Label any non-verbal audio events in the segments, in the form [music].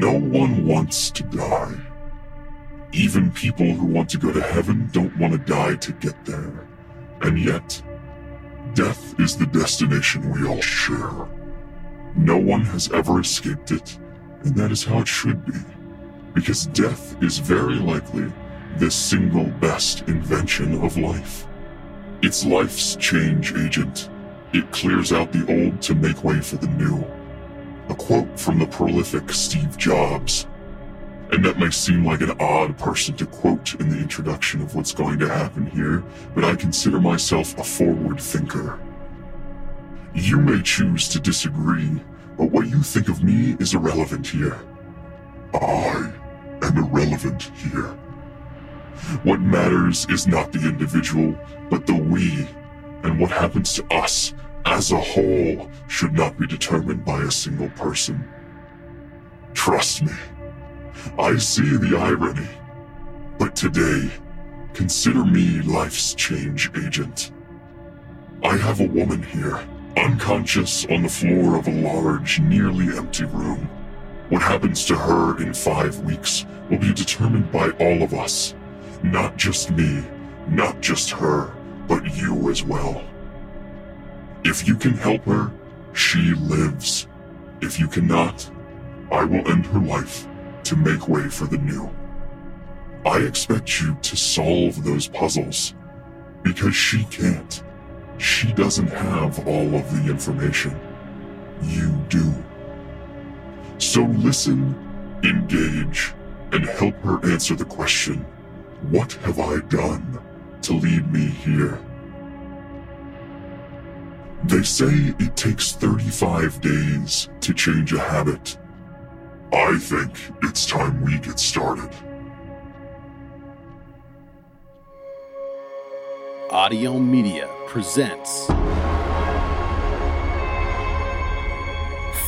No one wants to die. Even people who want to go to heaven don't want to die to get there. And yet, death is the destination we all share. No one has ever escaped it, and that is how it should be. Because death is very likely the single best invention of life. It's life's change agent. It clears out the old to make way for the new. A quote from the prolific Steve Jobs. And that may seem like an odd person to quote in the introduction of what's going to happen here, but I consider myself a forward thinker. You may choose to disagree, but what you think of me is irrelevant here. I am irrelevant here. What matters is not the individual, but the we, and what happens to us as a whole should not be determined by a single person. Trust me, I see the irony. But today, consider me life's change agent. I have a woman here, unconscious on the floor of a large, nearly empty room. What happens to her in five weeks will be determined by all of us. Not just me, not just her, but you as well. If you can help her, she lives. If you cannot, I will end her life to make way for the new. I expect you to solve those puzzles because she can't. She doesn't have all of the information. You do. So listen, engage, and help her answer the question What have I done to lead me here? They say it takes 35 days to change a habit. I think it's time we get started. Audio Media presents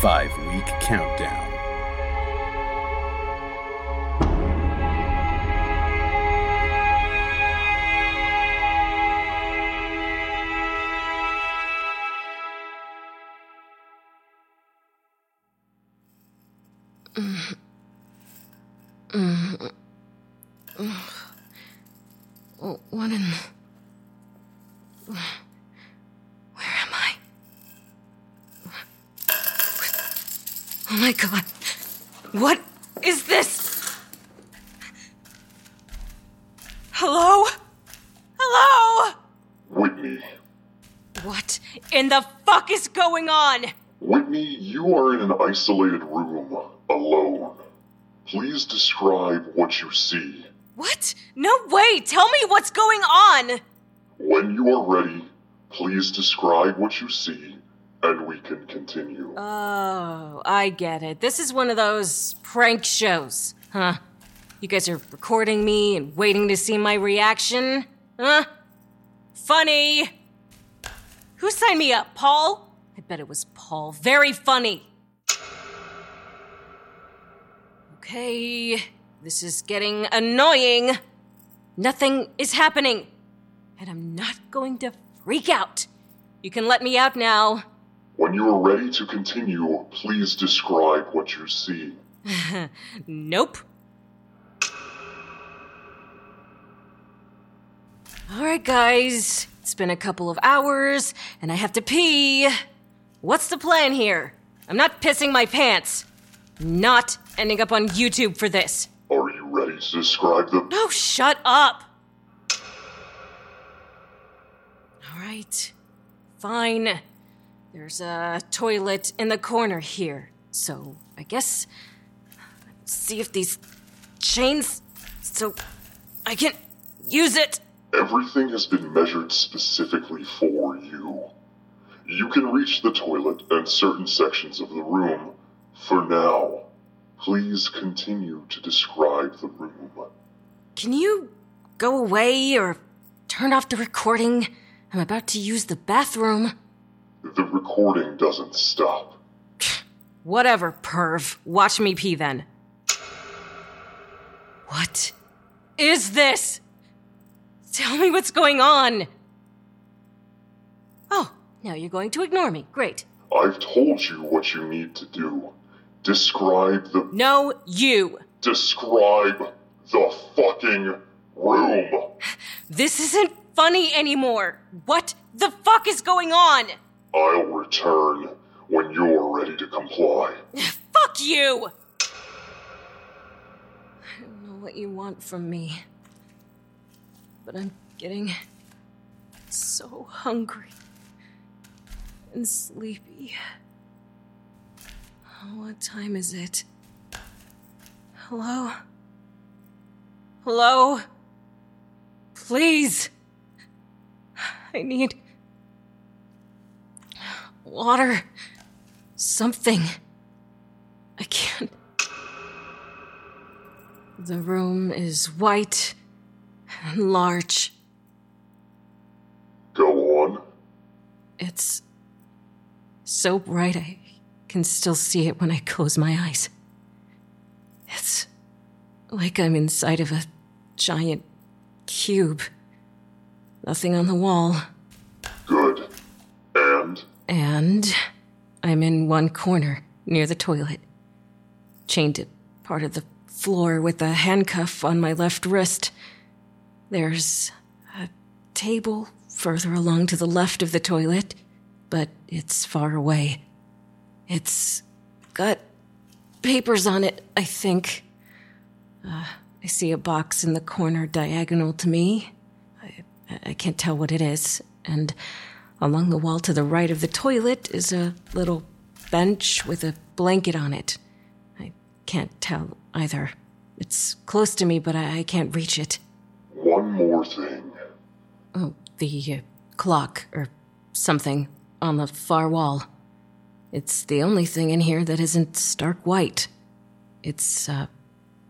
Five Week Countdown. What in the fuck is going on? Whitney, you are in an isolated room, alone. Please describe what you see. What? No way! Tell me what's going on! When you are ready, please describe what you see, and we can continue. Oh, I get it. This is one of those prank shows, huh? You guys are recording me and waiting to see my reaction? Huh? Funny! Who signed me up, Paul? I bet it was Paul. Very funny. Okay, this is getting annoying. Nothing is happening, and I'm not going to freak out. You can let me out now. When you are ready to continue, please describe what you see. [laughs] Nope. Alright, guys. It's been a couple of hours, and I have to pee. What's the plan here? I'm not pissing my pants. Not ending up on YouTube for this. Are you ready to describe the. No, shut up! Alright. Fine. There's a toilet in the corner here, so I guess. See if these chains. so I can use it! Everything has been measured specifically for you. You can reach the toilet and certain sections of the room for now. Please continue to describe the room. Can you go away or turn off the recording? I'm about to use the bathroom. The recording doesn't stop. Whatever, perv. Watch me pee then. What is this? Tell me what's going on. Oh, now you're going to ignore me. Great. I've told you what you need to do. Describe the. No, you. Describe the fucking room. [sighs] This isn't funny anymore. What the fuck is going on? I'll return when you're ready to comply. [sighs] Fuck you! I don't know what you want from me, but I'm getting so hungry and sleepy. What time is it? Hello? Hello? Please! I need water. Something. I can't. The room is white and large. Go on. It's so bright I can still see it when I close my eyes. It's like I'm inside of a giant cube. Nothing on the wall. Good. And? And I'm in one corner near the toilet, chained to part of the floor with a handcuff on my left wrist. There's a table further along to the left of the toilet, but it's far away. It's got papers on it, I think. Uh, I see a box in the corner diagonal to me. I, I can't tell what it is. And along the wall to the right of the toilet is a little bench with a blanket on it. I can't tell either. It's close to me, but I, I can't reach it. One more thing. Oh, the uh, clock or something on the far wall. It's the only thing in here that isn't stark white. It's uh,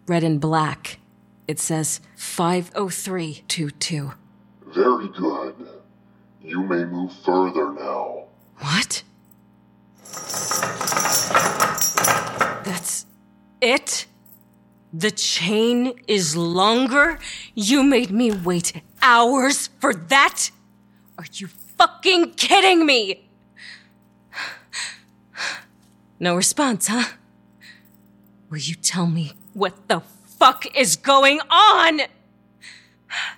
red and black. It says 50322. Very good. You may move further now. What? That's it? The chain is longer? You made me wait hours for that? Are you fucking kidding me? No response, huh? Will you tell me what the fuck is going on?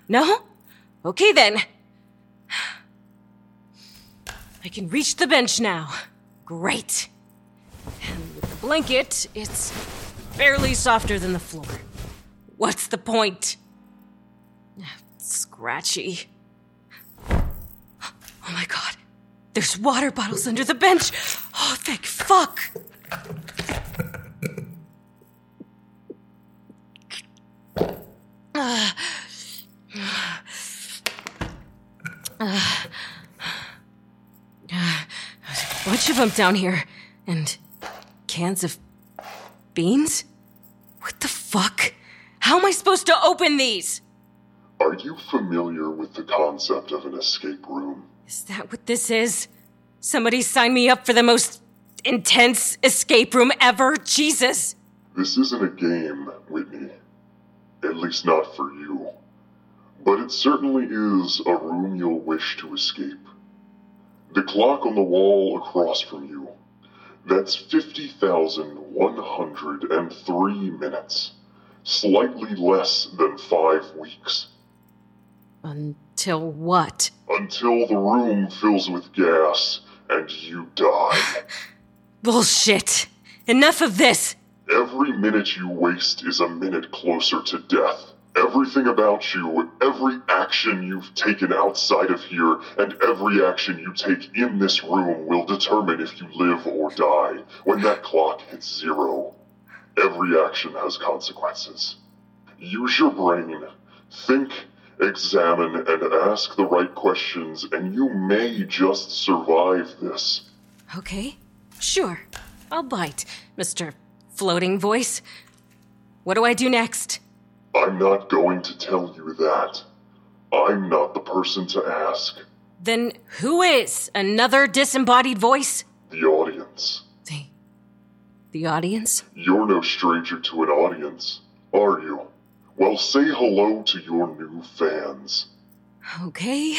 No? Okay then. I can reach the bench now. Great. And with the blanket, it's barely softer than the floor. What's the point? Scratchy. Oh my god. There's water bottles under the bench. Oh, thank fuck. A bunch of them down here. And cans of beans? What the fuck? How am I supposed to open these? Are you familiar with the concept of an escape room? Is that what this is? Somebody sign me up for the most intense escape room ever? Jesus! This isn't a game, Whitney. At least not for you. But it certainly is a room you'll wish to escape. The clock on the wall across from you. That's 50,103 minutes. Slightly less than five weeks. Until what? Until the room fills with gas and you die. [laughs] Bullshit. Enough of this. Every minute you waste is a minute closer to death. Everything about you, every action you've taken outside of here, and every action you take in this room will determine if you live or die. When that clock hits zero, every action has consequences. Use your brain. Think, examine, and ask the right questions, and you may just survive this. Okay, sure. I'll bite, Mr. floating voice. What do I do next? I'm not going to tell you that. I'm not the person to ask. Then who is another disembodied voice? The audience. The. the audience? You're no stranger to an audience, are you? Well, say hello to your new fans. Okay.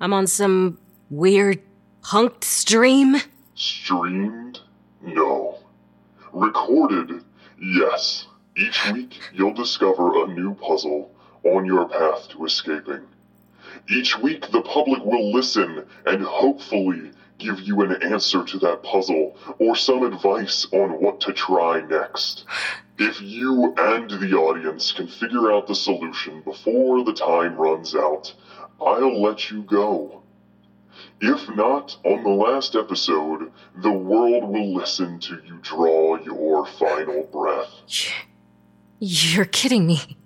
I'm on some weird punked stream. Streamed? No. Recorded? Yes. Each week, you'll discover a new puzzle on your path to escaping. Each week, the public will listen and hopefully give you an answer to that puzzle or some advice on what to try next. If you and the audience can figure out the solution before the time runs out, I'll let you go. If not, on the last episode, the world will listen to you draw your final breath. You're kidding me.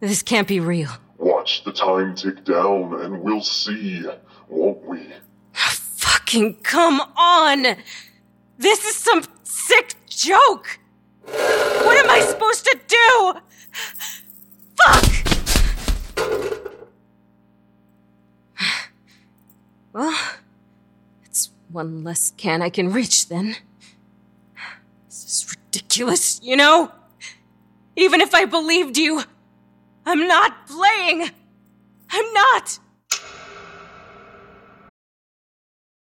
This can't be real. Watch the time tick down and we'll see, won't we? Fucking come on! This is some sick joke! What am I supposed to do? Fuck! Well, it's one less can I can reach then. This is ridiculous, you know? Even if I believed you, I'm not playing! I'm not!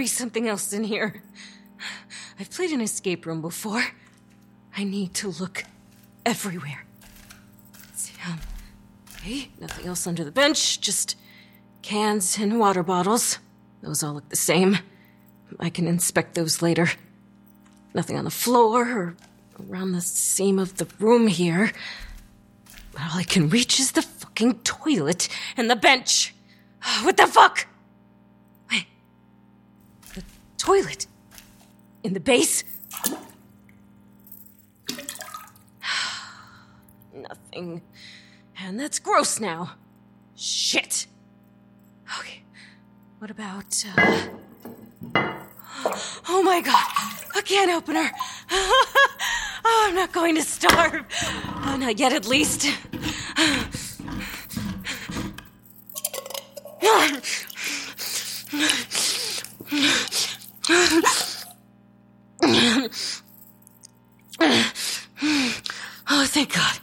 be something else in here. I've played an escape room before. I need to look everywhere. See, um, nothing else under the bench, just cans and water bottles. Those all look the same. I can inspect those later. Nothing on the floor or around the seam of the room here. But all I can reach is the fucking toilet and the bench. [sighs] What the fuck? Toilet? In the base? [sighs] Nothing. And that's gross now. Shit. Okay. What about, uh. [gasps] Oh my god! A can opener! [laughs] oh, I'm not going to starve. Oh, not yet, at least. [sighs] [sighs] Oh, thank God.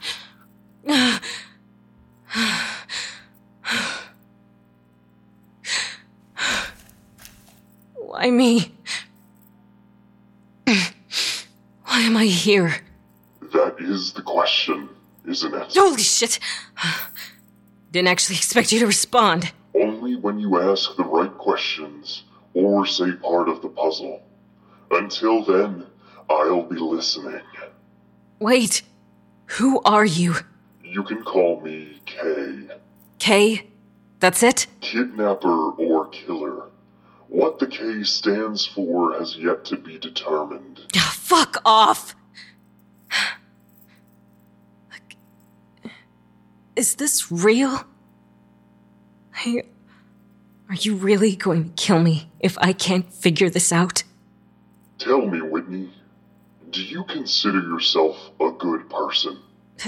Why me? Why am I here? That is the question, isn't it? Holy shit! Didn't actually expect you to respond. Only when you ask the right questions or say part of the puzzle. Until then, I'll be listening. Wait, who are you? You can call me Kay. Kay? That's it? Kidnapper or killer. What the K stands for has yet to be determined. Ah, fuck off! Is this real? I, are you really going to kill me if I can't figure this out? Tell me, Whitney, do you consider yourself a good person? [sighs]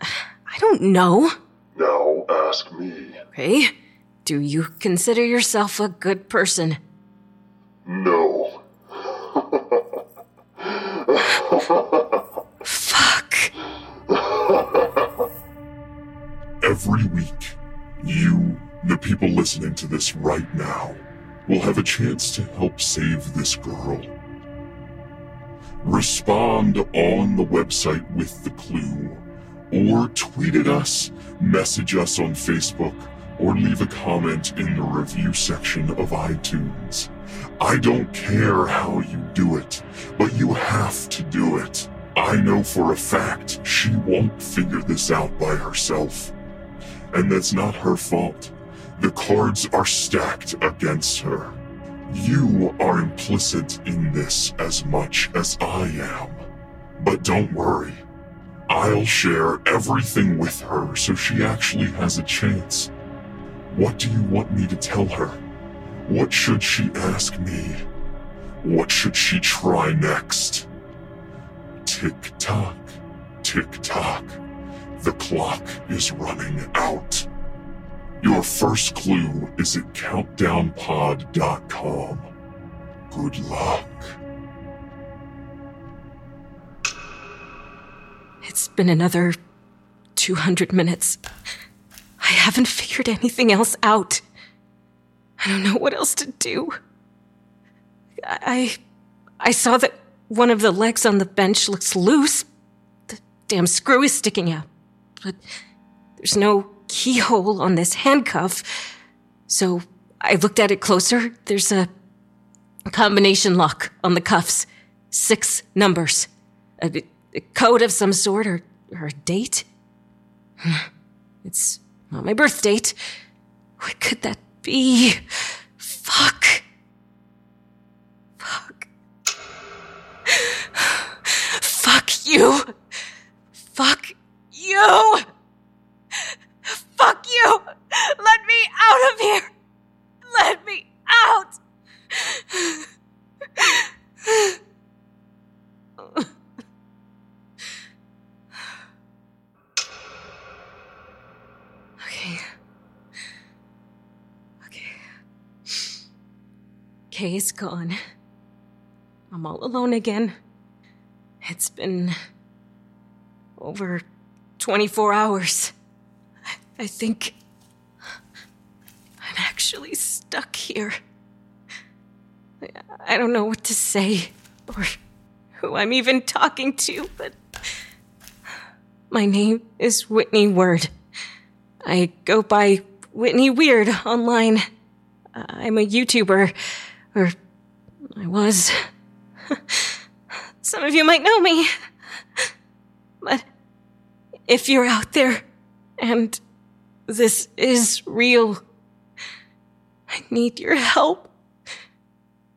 I don't know. Now ask me. Okay. Do you consider yourself a good person? No. [laughs] Fuck. Every week, you, the people listening to this right now, will have a chance to help save this girl. Respond on the website with the clue, or tweet at us, message us on Facebook, or leave a comment in the review section of iTunes. I don't care how you do it, but you have to do it. I know for a fact she won't figure this out by herself. And that's not her fault. The cards are stacked against her. You are implicit in this as much as I am. But don't worry. I'll share everything with her so she actually has a chance. What do you want me to tell her? What should she ask me? What should she try next? Tick tock, tick tock. The clock is running out. Your first clue is at countdownpod.com. Good luck. It's been another 200 minutes. I haven't figured anything else out. I don't know what else to do. I I saw that one of the legs on the bench looks loose. The damn screw is sticking out. But there's no keyhole on this handcuff. So I looked at it closer. There's a combination lock on the cuffs. Six numbers. A, a code of some sort or, or a date? [sighs] It's not my birth date. What could that be? Fuck. Fuck. [sighs] Fuck you. Fuck you. Fuck you. Let me out of here. Let me out. Okay. Okay. Kay's gone. I'm all alone again. It's been over 24 hours. I think I'm actually stuck here. I don't know what to say or who I'm even talking to, but my name is Whitney Word. I go by Whitney Weird online. I'm a YouTuber, or I was. [laughs] Some of you might know me. But if you're out there and this is real, I need your help.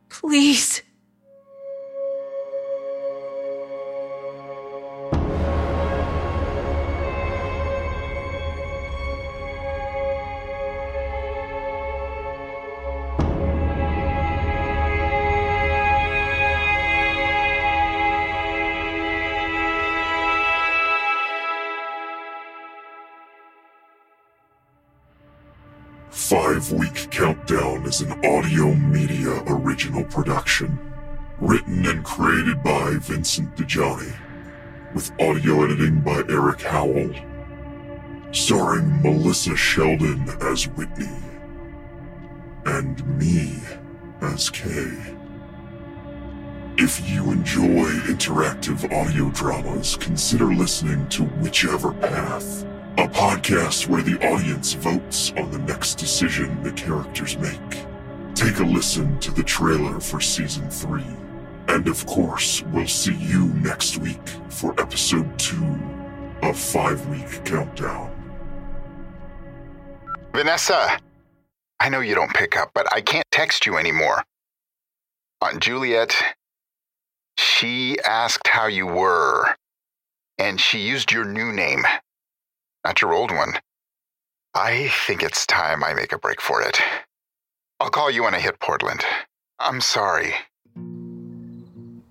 Please. Five Week Countdown is an audio media original production. Written and created by Vincent DeJohnny. With audio editing by Eric Howell. Starring Melissa Sheldon as Whitney. And me as Kay. If you enjoy interactive audio dramas, consider listening to Whichever Path. A podcast where the audience votes on the next decision the characters make. Take a listen to the trailer for season 3. And of course, we'll see you next week for episode 2 of five week countdown. Vanessa, I know you don't pick up, but I can't text you anymore. Aunt Juliet, she asked how you were, and she used your new name, not your old one. I think it's time I make a break for it. I'll call you when I hit Portland. I'm sorry.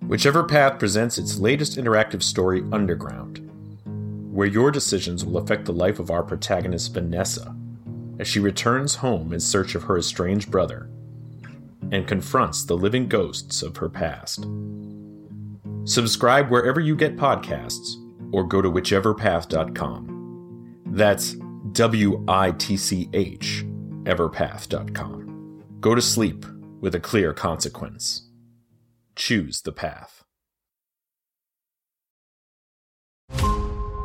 Whichever Path presents its latest interactive story, Underground, where your decisions will affect the life of our protagonist, Vanessa, as she returns home in search of her estranged brother and confronts the living ghosts of her past. Subscribe wherever you get podcasts or go to whicheverpath.com. That's W I T C H, everpath.com. Go to sleep with a clear consequence. Choose the path.